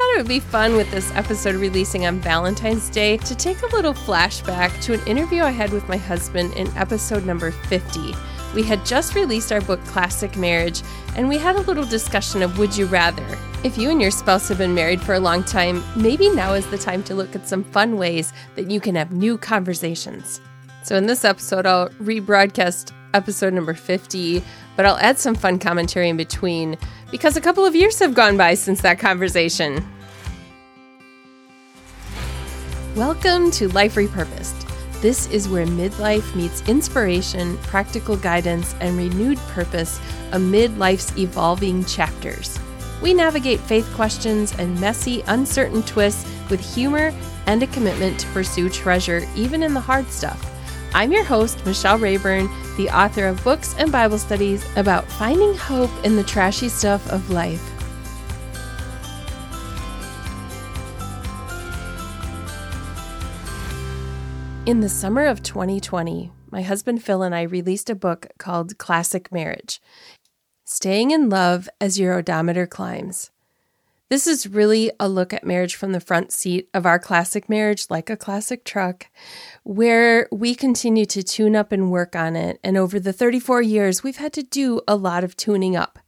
thought it would be fun with this episode releasing on Valentine's Day to take a little flashback to an interview I had with my husband in episode number 50. We had just released our book Classic Marriage, and we had a little discussion of Would You Rather. If you and your spouse have been married for a long time, maybe now is the time to look at some fun ways that you can have new conversations. So, in this episode, I'll rebroadcast episode number 50, but I'll add some fun commentary in between because a couple of years have gone by since that conversation. Welcome to Life Repurposed. This is where midlife meets inspiration, practical guidance, and renewed purpose amid life's evolving chapters. We navigate faith questions and messy, uncertain twists with humor and a commitment to pursue treasure, even in the hard stuff. I'm your host, Michelle Rayburn, the author of books and Bible studies about finding hope in the trashy stuff of life. In the summer of 2020, my husband Phil and I released a book called Classic Marriage Staying in Love as Your Odometer Climbs. This is really a look at marriage from the front seat of our classic marriage, like a classic truck, where we continue to tune up and work on it. And over the 34 years, we've had to do a lot of tuning up.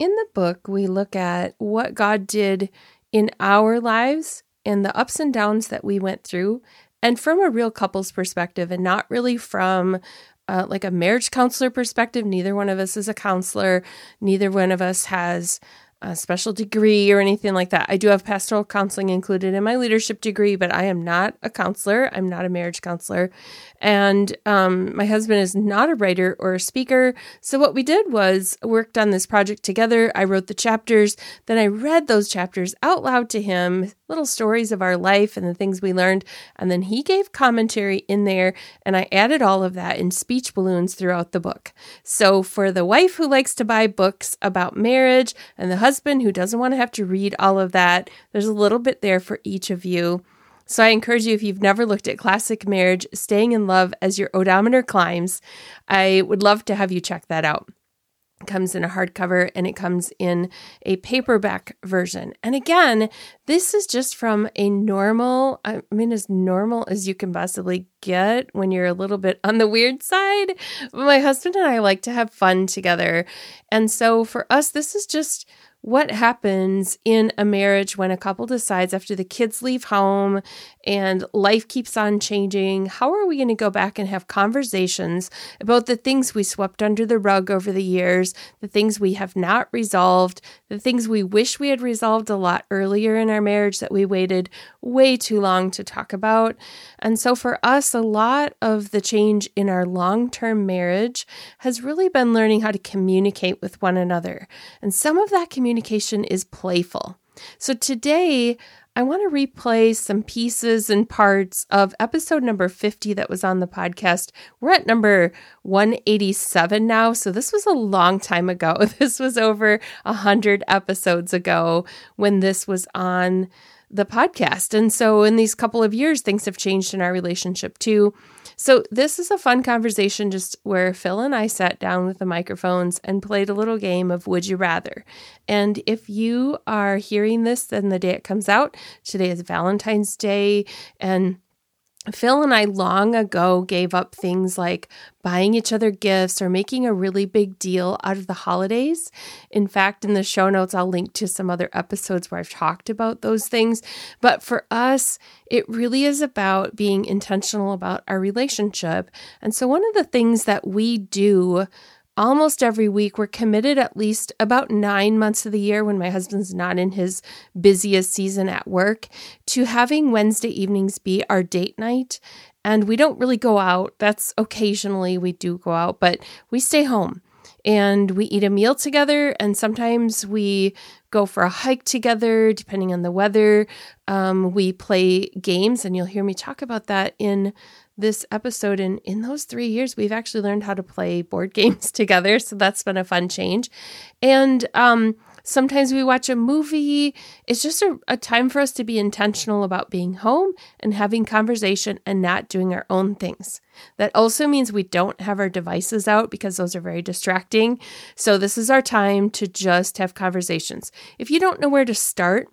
In the book, we look at what God did in our lives and the ups and downs that we went through, and from a real couple's perspective, and not really from uh, like a marriage counselor perspective. Neither one of us is a counselor, neither one of us has a special degree or anything like that. I do have pastoral counseling included in my leadership degree, but I am not a counselor. I'm not a marriage counselor. And um, my husband is not a writer or a speaker. So what we did was worked on this project together. I wrote the chapters. Then I read those chapters out loud to him, little stories of our life and the things we learned. And then he gave commentary in there. And I added all of that in speech balloons throughout the book. So for the wife who likes to buy books about marriage and the husband who doesn't want to have to read all of that, there's a little bit there for each of you. So I encourage you, if you've never looked at classic marriage, staying in love as your odometer climbs, I would love to have you check that out. It comes in a hardcover and it comes in a paperback version. And again, this is just from a normal, I mean, as normal as you can possibly get when you're a little bit on the weird side. My husband and I like to have fun together. And so for us, this is just what happens in a marriage when a couple decides after the kids leave home and life keeps on changing? How are we going to go back and have conversations about the things we swept under the rug over the years, the things we have not resolved, the things we wish we had resolved a lot earlier in our marriage that we waited way too long to talk about? And so for us, a lot of the change in our long term marriage has really been learning how to communicate with one another. And some of that communication communication is playful. So today, I want to replay some pieces and parts of episode number 50 that was on the podcast. We're at number 187 now, so this was a long time ago. This was over 100 episodes ago when this was on the podcast. And so in these couple of years, things have changed in our relationship too. So, this is a fun conversation just where Phil and I sat down with the microphones and played a little game of Would You Rather. And if you are hearing this, then the day it comes out, today is Valentine's Day. And Phil and I long ago gave up things like buying each other gifts or making a really big deal out of the holidays. In fact, in the show notes, I'll link to some other episodes where I've talked about those things. But for us, it really is about being intentional about our relationship. And so, one of the things that we do almost every week. We're committed at least about nine months of the year when my husband's not in his busiest season at work to having Wednesday evenings be our date night. And we don't really go out. That's occasionally we do go out, but we stay home and we eat a meal together. And sometimes we go for a hike together, depending on the weather. Um, we play games, and you'll hear me talk about that in this episode. And in those three years, we've actually learned how to play board games together. So that's been a fun change. And um, sometimes we watch a movie. It's just a, a time for us to be intentional about being home and having conversation and not doing our own things. That also means we don't have our devices out because those are very distracting. So, this is our time to just have conversations. If you don't know where to start,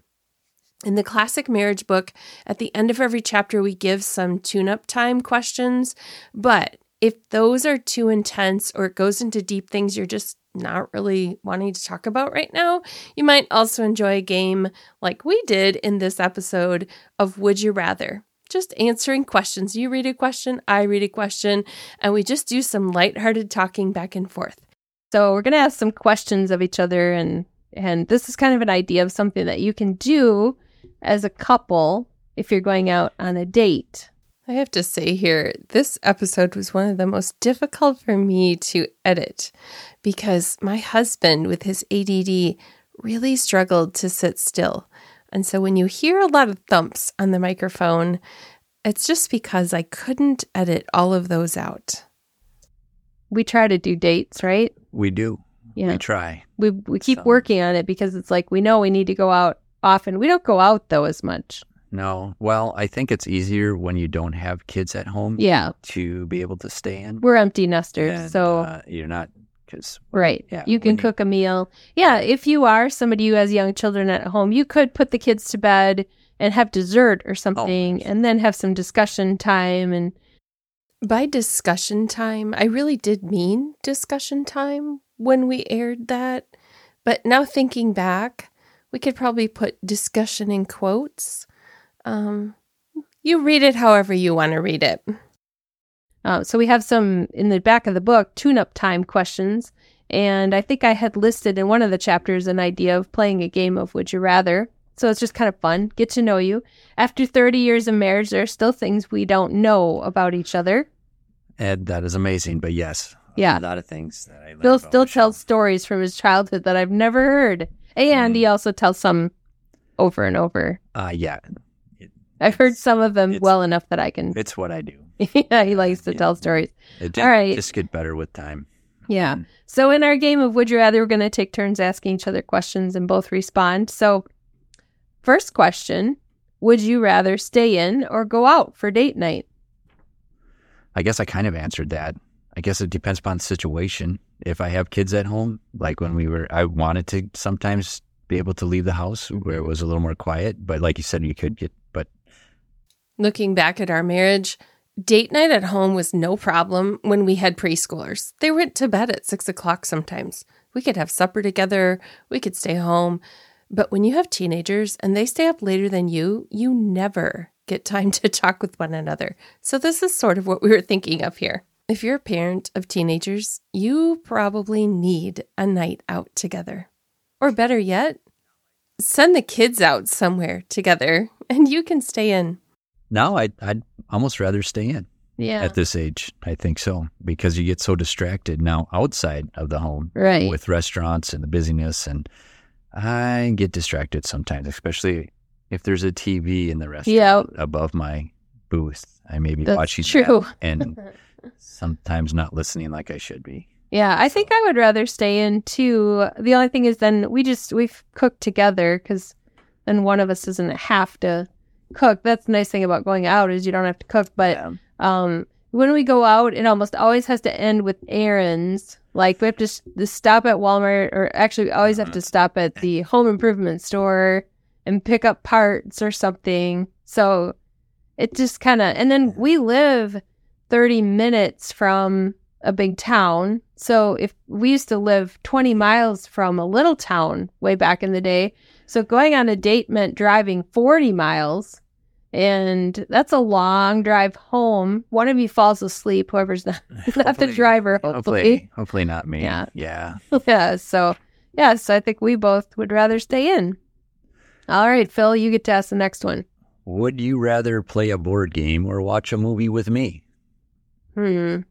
In the classic marriage book, at the end of every chapter, we give some tune up time questions. But if those are too intense or it goes into deep things you're just not really wanting to talk about right now, you might also enjoy a game like we did in this episode of Would You Rather. Just answering questions. You read a question, I read a question, and we just do some lighthearted talking back and forth. So we're going to ask some questions of each other and and this is kind of an idea of something that you can do as a couple if you're going out on a date. I have to say here, this episode was one of the most difficult for me to edit because my husband, with his ADD, really struggled to sit still. And so when you hear a lot of thumps on the microphone, it's just because I couldn't edit all of those out. We try to do dates, right? We do. Yeah. We try. We we keep so. working on it because it's like we know we need to go out often. We don't go out though as much. No. Well, I think it's easier when you don't have kids at home. Yeah. To be able to stay in. We're empty nesters, and, so uh, you're not because right. Yeah. You can cook you... a meal. Yeah. If you are somebody who has young children at home, you could put the kids to bed and have dessert or something, oh, and then have some discussion time and. By discussion time, I really did mean discussion time when we aired that. But now thinking back, we could probably put discussion in quotes. Um, you read it however you want to read it. Uh, so we have some in the back of the book tune up time questions. And I think I had listed in one of the chapters an idea of playing a game of Would You Rather. So it's just kind of fun, get to know you. After 30 years of marriage, there are still things we don't know about each other. Ed, that is amazing. But yes, yeah. a lot of things that I Phil still tells stories from his childhood that I've never heard. And mm. he also tells some over and over. Uh, yeah. It, I've heard some of them well enough that I can. It's what I do. yeah, he likes to yeah. tell stories. It All right. Just get better with time. Yeah. Mm. So in our game of Would You Rather, we're going to take turns asking each other questions and both respond. So, first question Would you rather stay in or go out for date night? I guess I kind of answered that. I guess it depends upon the situation. If I have kids at home, like when we were, I wanted to sometimes be able to leave the house where it was a little more quiet. But like you said, you could get, but. Looking back at our marriage, date night at home was no problem when we had preschoolers. They went to bed at six o'clock sometimes. We could have supper together, we could stay home. But when you have teenagers and they stay up later than you, you never get time to talk with one another. So, this is sort of what we were thinking of here. If you're a parent of teenagers, you probably need a night out together. Or better yet, send the kids out somewhere together and you can stay in. No, I'd, I'd almost rather stay in. Yeah. At this age, I think so because you get so distracted now outside of the home, right? With restaurants and the busyness, and I get distracted sometimes, especially if there's a TV in the restaurant yeah. above my booth. I may be That's watching true. and sometimes not listening like I should be. Yeah, I think I would rather stay in too. The only thing is, then we just we've cooked together because then one of us doesn't have to cook. That's the nice thing about going out is you don't have to cook. But yeah. um, when we go out, it almost always has to end with errands. Like we have to, to stop at Walmart, or actually, we always have to mm-hmm. stop at the home improvement store and pick up parts or something. So it just kind of, and then we live 30 minutes from a big town. So if we used to live 20 miles from a little town way back in the day, so going on a date meant driving 40 miles. And that's a long drive home. One of you falls asleep, whoever's not, not the driver, hopefully. hopefully. Hopefully not me. Yeah. Yeah. yeah. So, yeah. So I think we both would rather stay in. All right, Phil, you get to ask the next one. Would you rather play a board game or watch a movie with me? Hmm.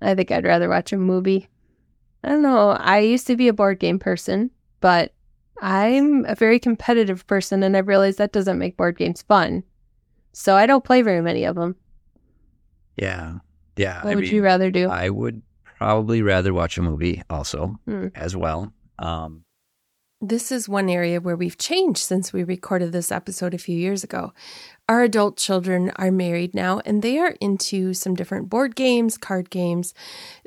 I think I'd rather watch a movie. I don't know. I used to be a board game person, but I'm a very competitive person, and I've realized that doesn't make board games fun. So I don't play very many of them. Yeah. Yeah. What I would mean, you rather do? I would probably rather watch a movie also hmm. as well. Um, this is one area where we've changed since we recorded this episode a few years ago. Our adult children are married now and they are into some different board games, card games.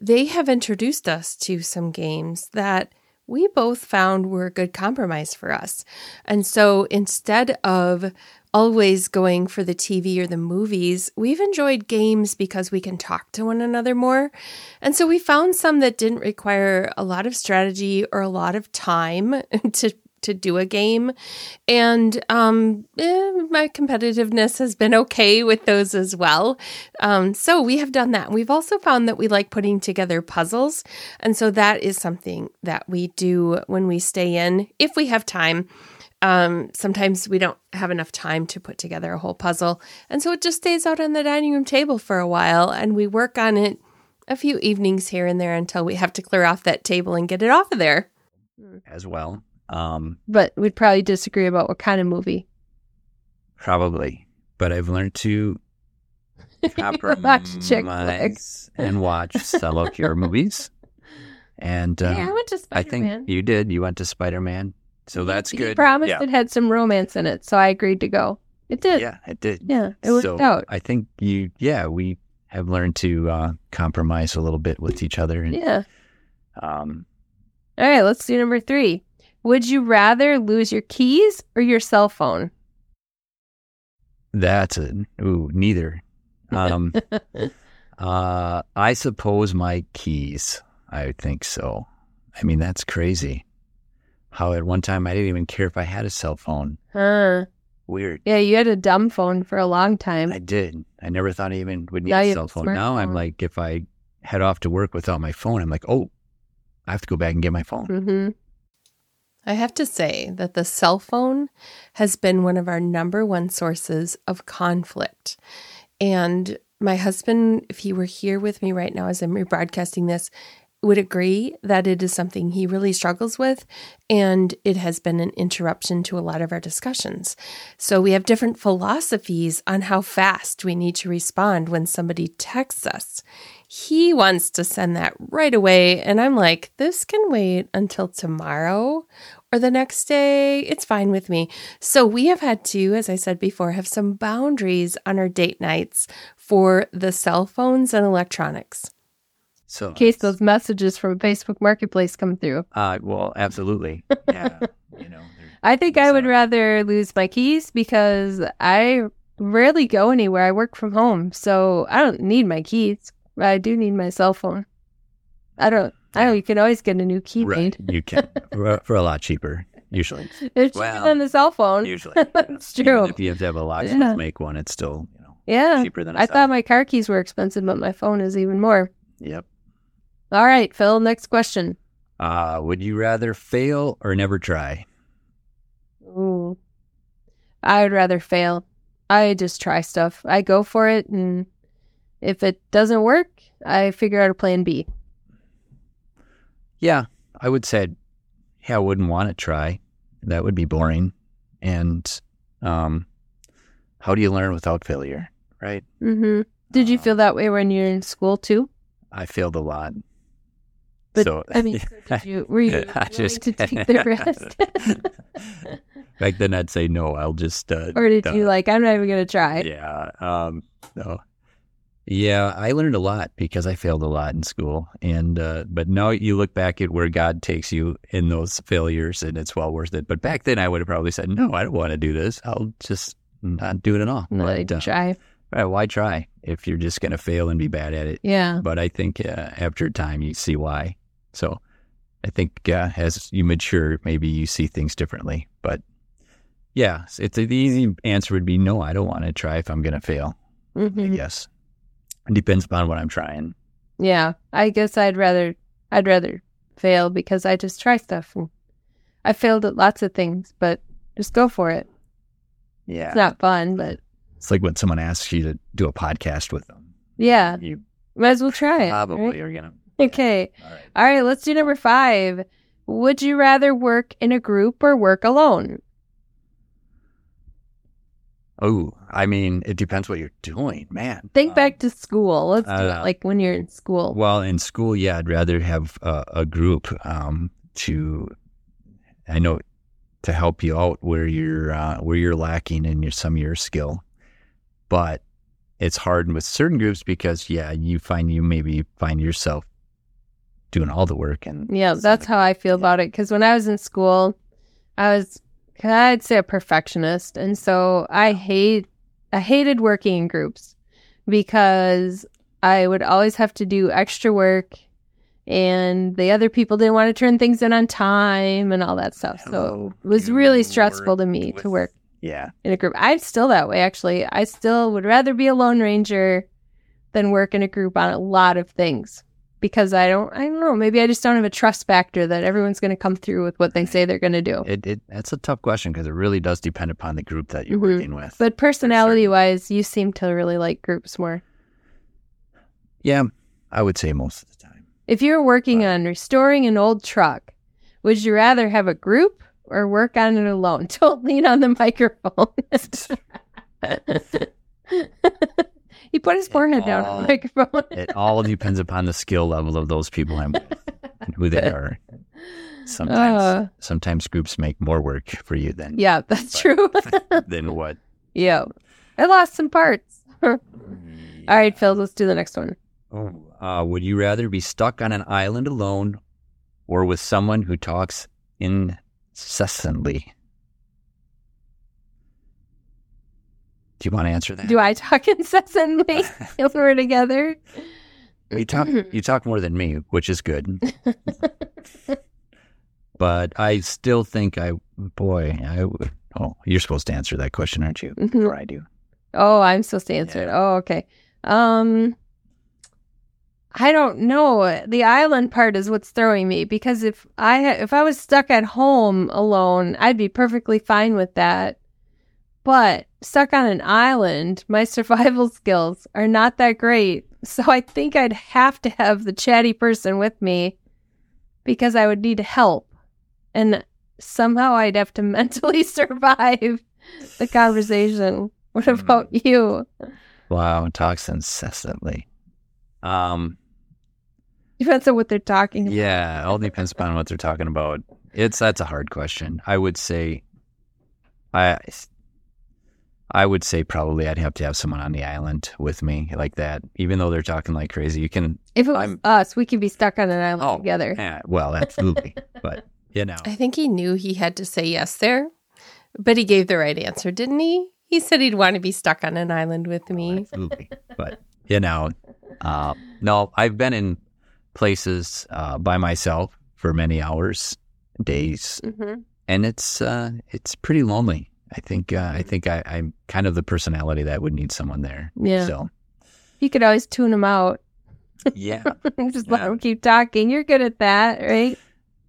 They have introduced us to some games that we both found were a good compromise for us. And so instead of always going for the TV or the movies, we've enjoyed games because we can talk to one another more. And so we found some that didn't require a lot of strategy or a lot of time to to do a game. And um, eh, my competitiveness has been okay with those as well. Um, so we have done that. We've also found that we like putting together puzzles. And so that is something that we do when we stay in, if we have time. Um, sometimes we don't have enough time to put together a whole puzzle. And so it just stays out on the dining room table for a while and we work on it a few evenings here and there until we have to clear off that table and get it off of there. as well. Um, But we'd probably disagree about what kind of movie. probably, but I've learned to Watch chick compromise and watch fellow hero movies. And uh, yeah, I went to I Spider Man. I think you did. You went to Spider Man, so that's He good. promised yeah. it had some romance in it, so I agreed to go. It did. Yeah, it did. Yeah, it worked so out. I think you, yeah, we have learned to uh, compromise a little bit with each other. And, Yeah. um, All right, let's do number three. Would you rather lose your keys or your cell phone? that's a ooh, neither. Um, uh, I suppose my keys. I think so. I mean, that's crazy. How at one time I didn't even care if I had a cell phone. Huh. Weird. Yeah, you had a dumb phone for a long time. I did. I never thought I even would need Now a cell phone. Now I'm like, if I head off to work without my phone, I'm like, oh, I have to go back and get my phone. hmm I have to say that the cell phone has been one of our number one sources of conflict. And my husband, if he were here with me right now as I'm rebroadcasting this, would agree that it is something he really struggles with. And it has been an interruption to a lot of our discussions. So we have different philosophies on how fast we need to respond when somebody texts us. He wants to send that right away. And I'm like, this can wait until tomorrow or the next day. It's fine with me. So we have had to, as I said before, have some boundaries on our date nights for the cell phones and electronics. So In case those messages from Facebook Marketplace come through. Uh, well, absolutely. Yeah. you know, I think I would So- rather lose my keys because I rarely go anywhere. I work from home, so I don't need my keys. But I do need my cell phone. I don't. I know you can always get a new key right. made. You can for, for a lot cheaper, usually. It's cheaper Well, than the cell phone. Usually. That's Even true. if you have to have a locksmith Yeah. make one, it's still, you know, Yeah. cheaper than a I cell. thought my car keys were expensive, but my phone is even more. Yep. All right, Phil, next question. Uh, would you rather fail or never try? Ooh. I would rather fail. I just try stuff. I go for it, and if it doesn't work, I figure out a plan B. Yeah, I would say, yeah, I wouldn't want to try. That would be boring. And um, how do you learn without failure, right? hmm Did you Uh, feel that way when you were in school too? I failed a lot. But so, I mean, did you were you I willing just- to take the risk, Back then, I'd say no. I'll just. Uh, or did uh, you like? I'm not even gonna try. Yeah. Um, no. Yeah, I learned a lot because I failed a lot in school, and uh, but now you look back at where God takes you in those failures, and it's well worth it. But back then, I would have probably said, "No, I don't want to do this. I'll just not do it at all." No, But, uh, try. right, why try if you're just going to fail and be bad at it? Yeah. But I think uh, after time, you see why. So I think uh, as you mature, maybe you see things differently. But yeah, it's the easy answer would be no. I don't want to try if I'm going to fail. I hmm guess it depends upon what I'm trying. Yeah. I guess I'd rather I'd rather fail because I just try stuff. I failed at lots of things, but just go for it. Yeah, It's not fun, but it's like when someone asks you to do a podcast with them. yeah, You might as well try it. probably right? are gonna. Okay. All right. All right, let's do number five. Would you rather work in a group or work alone? Oh, I mean, it depends what you're doing, man. Think Um, back to school. Let's do uh, it like when you're in school. Well, in school, yeah, I'd rather have a, a group um, to, I know, to help you out where you're uh, where you're lacking in your some of your skill, but it's hard with certain groups because yeah, you find you maybe find yourself doing all the work and Yeah, that's how I feel about it. Because when I was in school, I was, I'd say, a perfectionist, and so I hate, I hated working in groups because I would always have to do extra work, and the other people didn't want to turn things in on time and all that stuff. So it was really stressful to me to work yeah. in a group. I'm still that way, actually. I still would rather be a lone ranger than work in a group on a lot of things because I don't, I don't know, maybe I just don't have a trust factor that everyone's going to come through with what they say they're going to do. It, it that's a tough question because it really does depend upon the group that you're Mhm. working with. But personality wise, you seem to really like groups more. yeah, I would say most of the time. If you're working Right. on restoring an old truck, would you rather have a group or work on it alone? Don't lean on the microphone. he put his forehead down on the microphone. It all depends upon the skill level of those people and who they are. Sometimes Uh. sometimes groups make more work for you than Yeah, that's true. than what. yeah. I lost some parts. All right, Phil, let's do the next one. Oh, uh, would you rather be stuck on an island alone or with someone who talks incessantly? You want to answer that? Do I talk incessantly if we're together? You talk you talk more than me, which is good. but I still think I boy, I oh, you're supposed to answer that question, aren't you? Mhm. Before I do. Oh, I'm supposed to answer it. Oh, okay. Um I don't know. The island part is what's throwing me because if I if I was stuck at home alone, I'd be perfectly fine with that. But stuck on an island, my survival skills are not that great. So I think I'd have to have the chatty person with me because I would need help. And somehow I'd have to mentally survive the conversation. What Hmm. about you? Wow, talks incessantly. Um Depends on what they're talking about. Yeah, it all depends upon what they're talking about. It's that's a hard question. I would say, I, I would say probably I'd have to have someone on the island with me like that. Even though they're talking like crazy, you can. If it was I'm- us, we could be stuck on an island Oh, together. Yeah, well, absolutely. but you know, I think he knew he had to say yes there, but he gave the right answer, didn't he? He said he'd want to be stuck on an island with me. absolutely. But you know, uh, no, I've been in places uh, by myself for many hours, days, hmm and it's uh, it's pretty lonely. I think uh, I think I, I'm kind of the personality that would need someone there. Yeah. So You could always tune them out. yeah, Just let Yeah. them keep talking. You're good at that, right?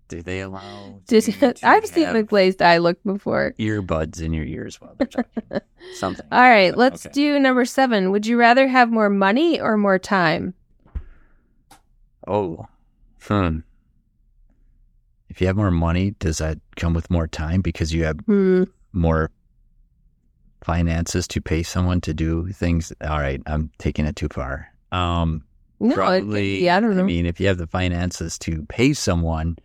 do they allow? Did you I've seen have the glazed eye look before. earbuds in your ears while they're talking. Something. All right, But, let's okay. do number seven. Would you rather have more money or more time? Oh, hmm. If you have more money, does that come with more time because you have Hmm. More finances to pay someone to do things? All right, I'm taking it too far. Um, No, it probably. be. I don't know. I mean, if you have the finances to pay someone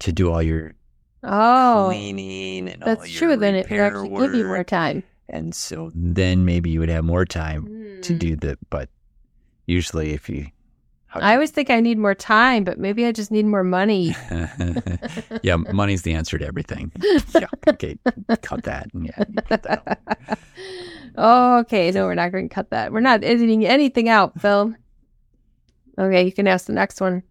to do all your oh, cleaning and all that's your true. Then it would actually give you more time. and so then maybe you would have more time to Hmm. do the. But usually, if you, I always think I need more time, but maybe I just need more money. yeah, money's the answer to everything. Yeah, okay, cut that. Yeah, cut that oh, okay. No, we're not going to cut that. We're not editing anything out, Phil. Okay, you can ask the next one.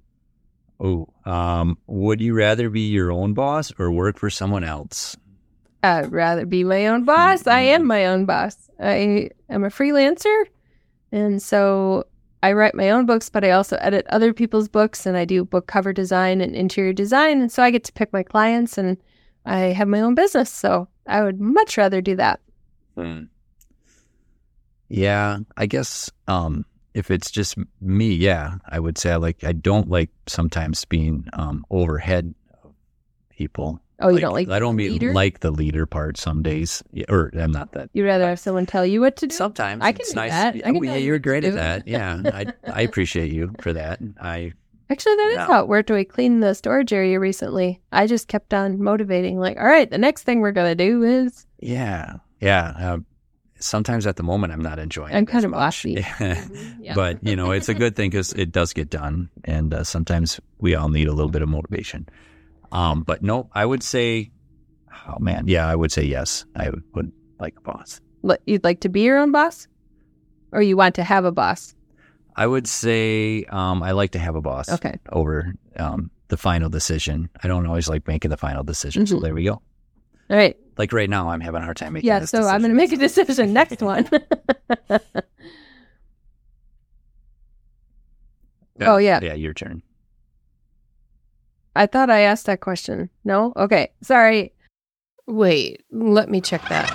Oh, um, would you rather be your own boss or work for someone else? I'd rather be my own boss. I am my own boss. I am a freelancer. And so I write my own books, but I also edit other people's books and I do book cover design and interior design. And so I get to pick my clients and I have my own business. So I would much rather do that. Hmm. Yeah, I guess um, if it's just me, yeah, I would say I like. I don't like sometimes being um, overhead of people. Oh, you don't like I don't mean leader? like the leader part some days, Yeah, or I'm not that. You'd rather have someone tell you what to do? Sometimes I can it's do nice. that. I Yeah, can well, yeah, you you're great at that. Yeah, I I appreciate you for that. I Actually, that is Yeah. how it worked. We cleaned the storage area recently. I just kept on motivating, like, all right, the next thing we're going to do is. yeah yeah. Uh, sometimes at the moment I'm not enjoying. I'm it kind of much. bossy. Yeah. But you know, it's a good thing because it does get done, and uh, sometimes we all need a little bit of motivation. Um, but no, I would say, oh man, yeah, I would say yes. I would, like a boss. You'd like to be your own boss, or you want to have a boss? I would say um, I like to have a boss Okay. over um, the final decision. I don't always like making the final decision. So Mhm. there we go. All right. Like right now, I'm having a hard time making. Yeah. So I'm going to make a decision. Next one. oh, yeah. yeah, your turn. I thought I asked that question. No. Okay. Sorry. Wait, let me check that.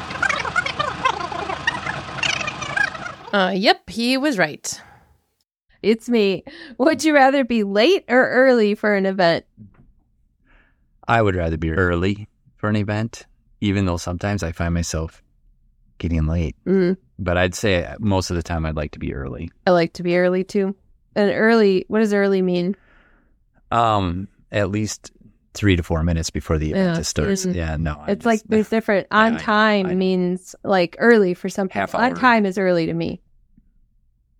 Uh, yep, he was right. It's me. Would you rather be late or early for an event? I would rather be early for an event, even though sometimes I find myself getting late. Mm, But I'd say most of the time I'd like to be early. I like to be early too. And early, what does early mean? Um, at least three to four minutes before the event Yeah, starts. Yeah, no. I It's like just- there's different. On I- time I- means like early for some people. Half On time is early to me.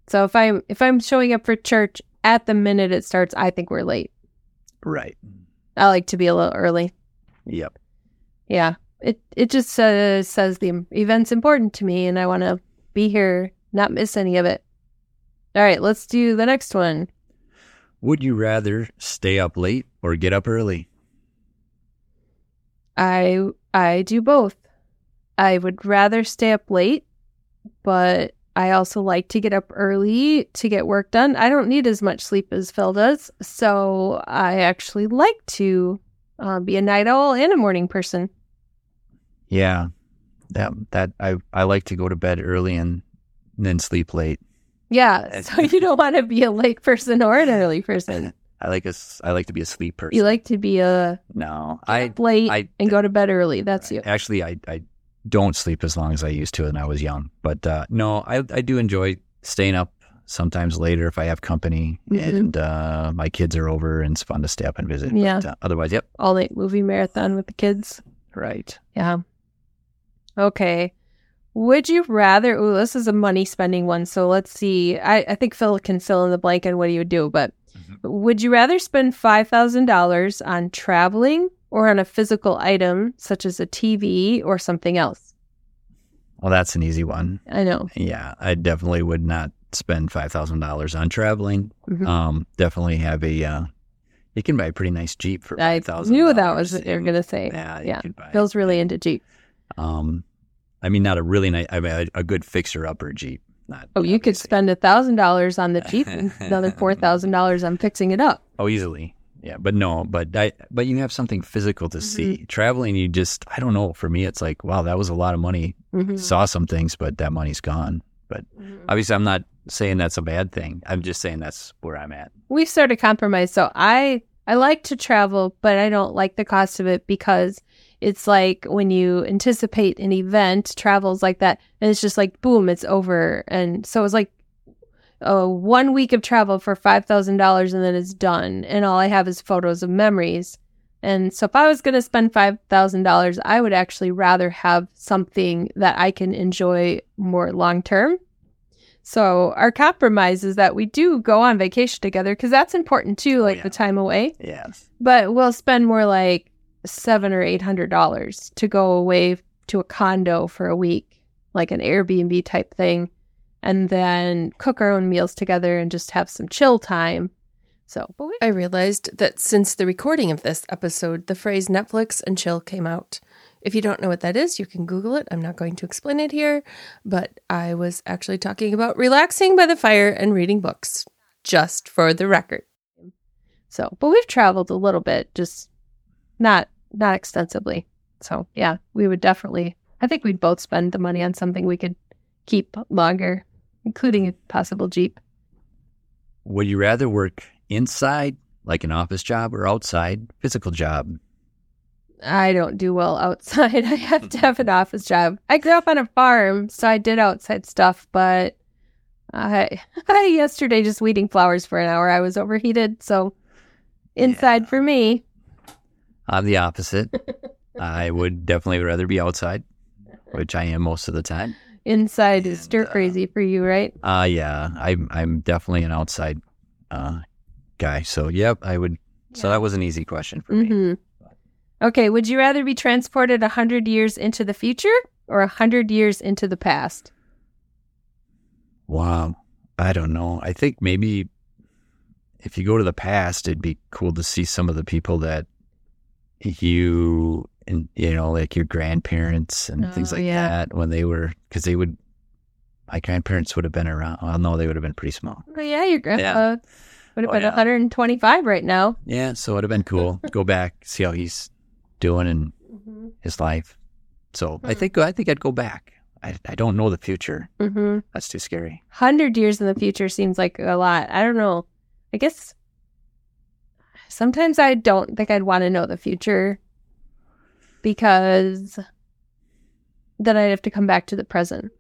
So if I'm if I'm showing up for church at the minute it starts, I think we're late. right. I like to be a little early. Yep. Yeah. It it just says says the event's important to me and I want to be here, not miss any of it. All right, let's do the next one. Would you rather stay up late or get up early? I I do both. I would rather stay up late, but I also like to get up early to get work done. I don't need as much sleep as Phil does, so I actually like to uh, be a night owl and a morning person. Yeah. That that I I like to go to bed early and then sleep late. Yeah, so you don't want to be a late person or an early person. I like a I like to be a sleep person. You like to be a no, I late I and go to bed early. That's you. Actually, I, I don't sleep as long as I used to when I was young. But uh, no, I, I do enjoy staying up sometimes later if I have company Mhm. and uh, my kids are over and it's fun to stay up and visit. Yeah. But, uh, otherwise, yep. All night movie marathon with the kids. Right. Yeah. Okay. Would you rather? Oh, this is a money spending one. So let's see. I, I think Phil can fill in the blank on what he would do. But would you rather spend $5,000 on traveling or on a physical item such as a TV or something else? Well, that's an easy one. I know. Yeah, I definitely would not spend five thousand dollars on traveling. Mhm. Um, definitely have a. Uh, you can buy a pretty nice Jeep for I five thousand. knew that was what you were going to say. Yeah, Yeah. Phil's really into Jeep. Um, I mean, not a really nice. I mean, a, a good fixer upper Jeep. Not. Oh, you could spend a $1,000 on the Jeep and another $4,000 on fixing it up. Oh, easily. Yeah, but no, but I, but you have something physical to see. Mm-hmm. Traveling, you just, I don't know. For me, it's like, wow, that was a lot of money. Mhm. Saw some things, but that money's gone. But Mm-hmm. obviously, I'm not saying that's a bad thing. I'm just saying that's where I'm at. we've sort of compromised. So I I like to travel, but I don't like the cost of it because it's like when you anticipate an event, travels like that, and it's just like boom, it's over. And so it's like uh, one week of travel for five thousand dollars, and then it's done, and all I have is photos of memories. And so, if I was going to spend five thousand dollars, I would actually rather have something that I can enjoy more long term. So our compromise is that we do go on vacation together because that's important too, like yeah. the time away. Yes. But we'll spend more like seven or eight hundred dollars to go away to a condo for a week, like an Airbnb type thing, and then cook our own meals together and just have some chill time. So, but we, I realized that since the recording of this episode, the phrase Netflix and chill came out. If you don't know what that is, you can Google it. I'm not going to explain it here, but I was actually talking about relaxing by the fire and reading books, just for the record. so, but we've traveled a little bit, just not not extensively. So, yeah, we would definitely. I think we'd both spend the money on something we could keep longer, including a possible Jeep. Would you rather work inside, like an office job, or outside, physical job? I don't do well outside. I have to have an office job. I grew up on a farm, so I did outside stuff, but I, I yesterday just weeding flowers for an hour. I was overheated, so inside Yeah. for me. I'm the opposite. I would definitely rather be outside, which I am most of the time. inside is And, stir uh, crazy for you, right? Uh yeah, I'm I'm definitely an outside uh guy. So yep, I would. So that was an easy question for me. hmm Okay, would you rather be transported a hundred years into the future or a hundred years into the past? Wow, I don't know. I think maybe if you go to the past, it'd be cool to see some of the people that you and you know, like your grandparents and things Oh, like yeah. that when they were because they would. My grandparents would have been around. Well, no, they would have been pretty small. Oh yeah, your grandpa would have Oh, been yeah. 125 right now. Yeah, so it would have been cool. Go back, see how he's doing in his life. So I Hmm. think I think I'd go back. I I don't know the future. Mm-hmm. That's too scary. Hundred years in the future seems like a lot. I don't know. I guess sometimes I don't think I'd want to know the future because then I'd have to come back to the present.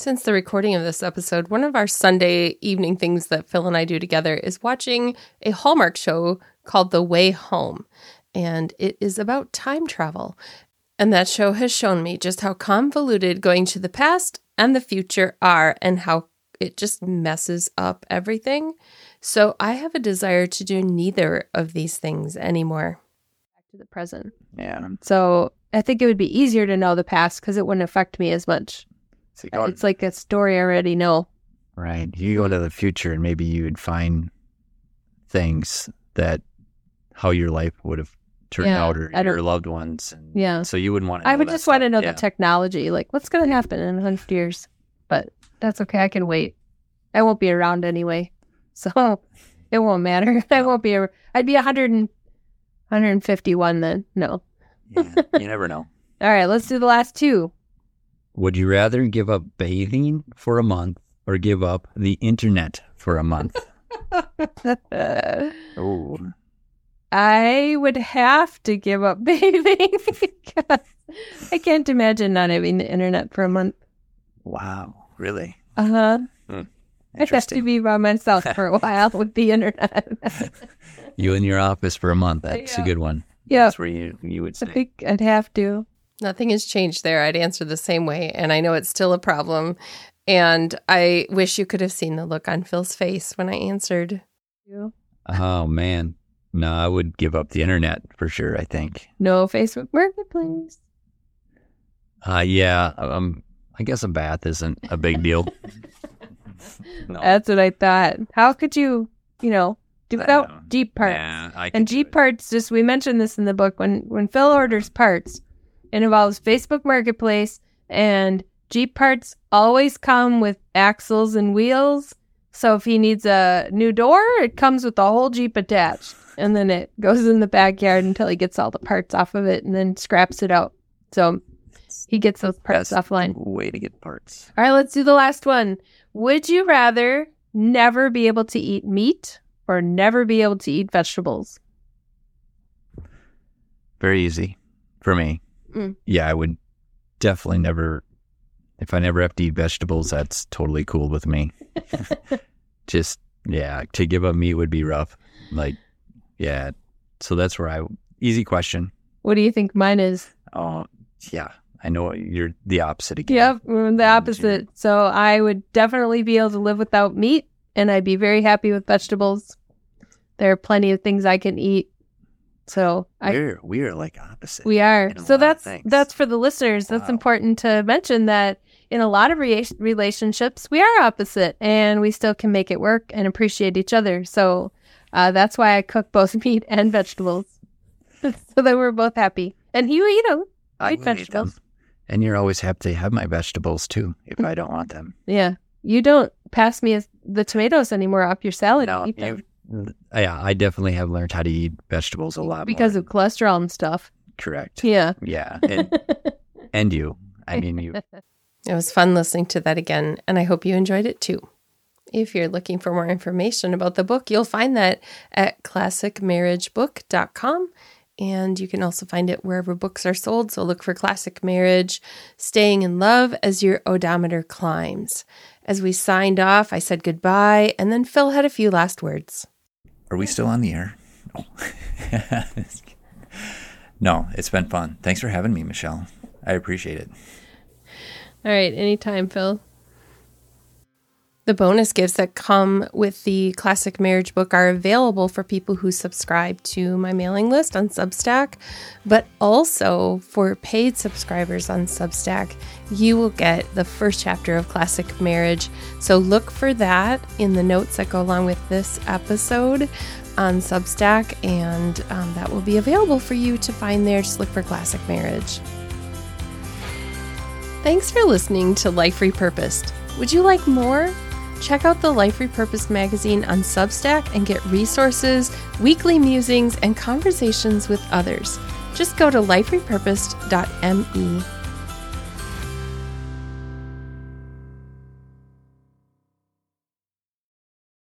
Since the recording of this episode, one of our Sunday evening things that Phil and I do together is watching a Hallmark show called The Way Home. And it is about time travel. And that show has shown me just how convoluted going to the past and the future are and how it just messes up everything. So I have a desire to do neither of these things anymore. Back to the present. Yeah. So I think it would be easier to know the past because it wouldn't affect me as much. So you It's like a story I already know. right. You go to the future and maybe you would find things that how your life would have turned Yeah, out or I your loved ones. And Yeah. So you wouldn't want to. I would just want to know yeah. the technology, like what's going to happen in 100 years. But that's okay. I can wait. I won't be around anyway. So it won't matter. I won't be, a, I'd be 100 and, 151 then. No. yeah, you never know. All right, let's do the last two. Would you rather give up bathing for a month or give up the internet for a month? oh, I would have to give up bathing because I can't imagine not having the internet for a month. wow, really? Uh huh. I'd have to be by myself for a while with the internet. You in your office for a month. That's Yeah. a good one. yeah, That's where you you would I think I'd have to. Nothing has changed there. I'd answer the same way. And I know it's still a problem. And I wish you could have seen the look on Phil's face when I answered. Oh man, no, I would give up the internet for sure. I think. No Facebook Marketplace. Uh, yeah. Um, I guess a bath isn't a big deal. no, That's what I thought. How could you, you know, do without. Jeep parts? And Jeep parts, just we mentioned this in the book when when Phil orders parts, it involves Facebook Marketplace and Jeep parts always come with axles and wheels. So if he needs a new door, it comes with the whole Jeep attached. And then it goes in the backyard until he gets all the parts off of it and then scraps it out. So he gets those parts Best offline. Way to get parts. All right, let's do the last one. Would you rather never be able to eat meat or never be able to eat vegetables? Very easy for me. Mm. Yeah, I would definitely never. If I never have to eat vegetables, that's totally cool with me. Just yeah, to give up meat would be rough. Like yeah, so that's where I easy question. What do you think mine is? Oh yeah, I know you're the opposite again. Yep, we're the opposite. So I would definitely be able to live without meat, and I'd be very happy with vegetables. There are plenty of things I can eat. So I We're we're like opposite. we are. So that's that's for the listeners. That's Wow. important to mention that in a lot of rea- relationships we are opposite, and we still can make it work and appreciate each other. So uh, that's why I cook both meat and vegetables, so that we're both happy. And you eat them. I eat will eat vegetables. Them. And you're always happy to have my vegetables too, if I don't want them. Yeah. You don't pass me the tomatoes anymore off your salad. No, You eat them. you- uh, yeah, I definitely have learned how to eat vegetables a lot because more. of cholesterol and stuff. correct. Yeah. Yeah, and, and you. I mean, you. It was fun listening to that again, and I hope you enjoyed it too. If you're looking for more information about the book, you'll find that at classicmarriagebook.com. And you can also find it wherever books are sold. So look for Classic Marriage, Staying in Love as your odometer climbs. As we signed off, I said goodbye, and then Phil had a few last words. Are we still on the air? No. Oh. no, it's been fun. Thanks for having me, Michelle. I appreciate it. All right, anytime, Phil. The bonus gifts that come with the Classic Marriage book are available for people who subscribe to my mailing list on Substack, but also for paid subscribers on Substack, you will get the first chapter of Classic Marriage. So look for that in the notes that go along with this episode on Substack, and um, that will be available for you to find there. Just look for Classic Marriage. Thanks for listening to Life Repurposed. Would you like more? Check out the Life Repurposed magazine on Substack and get resources, weekly musings, and conversations with others. Just go to liferepurposed.me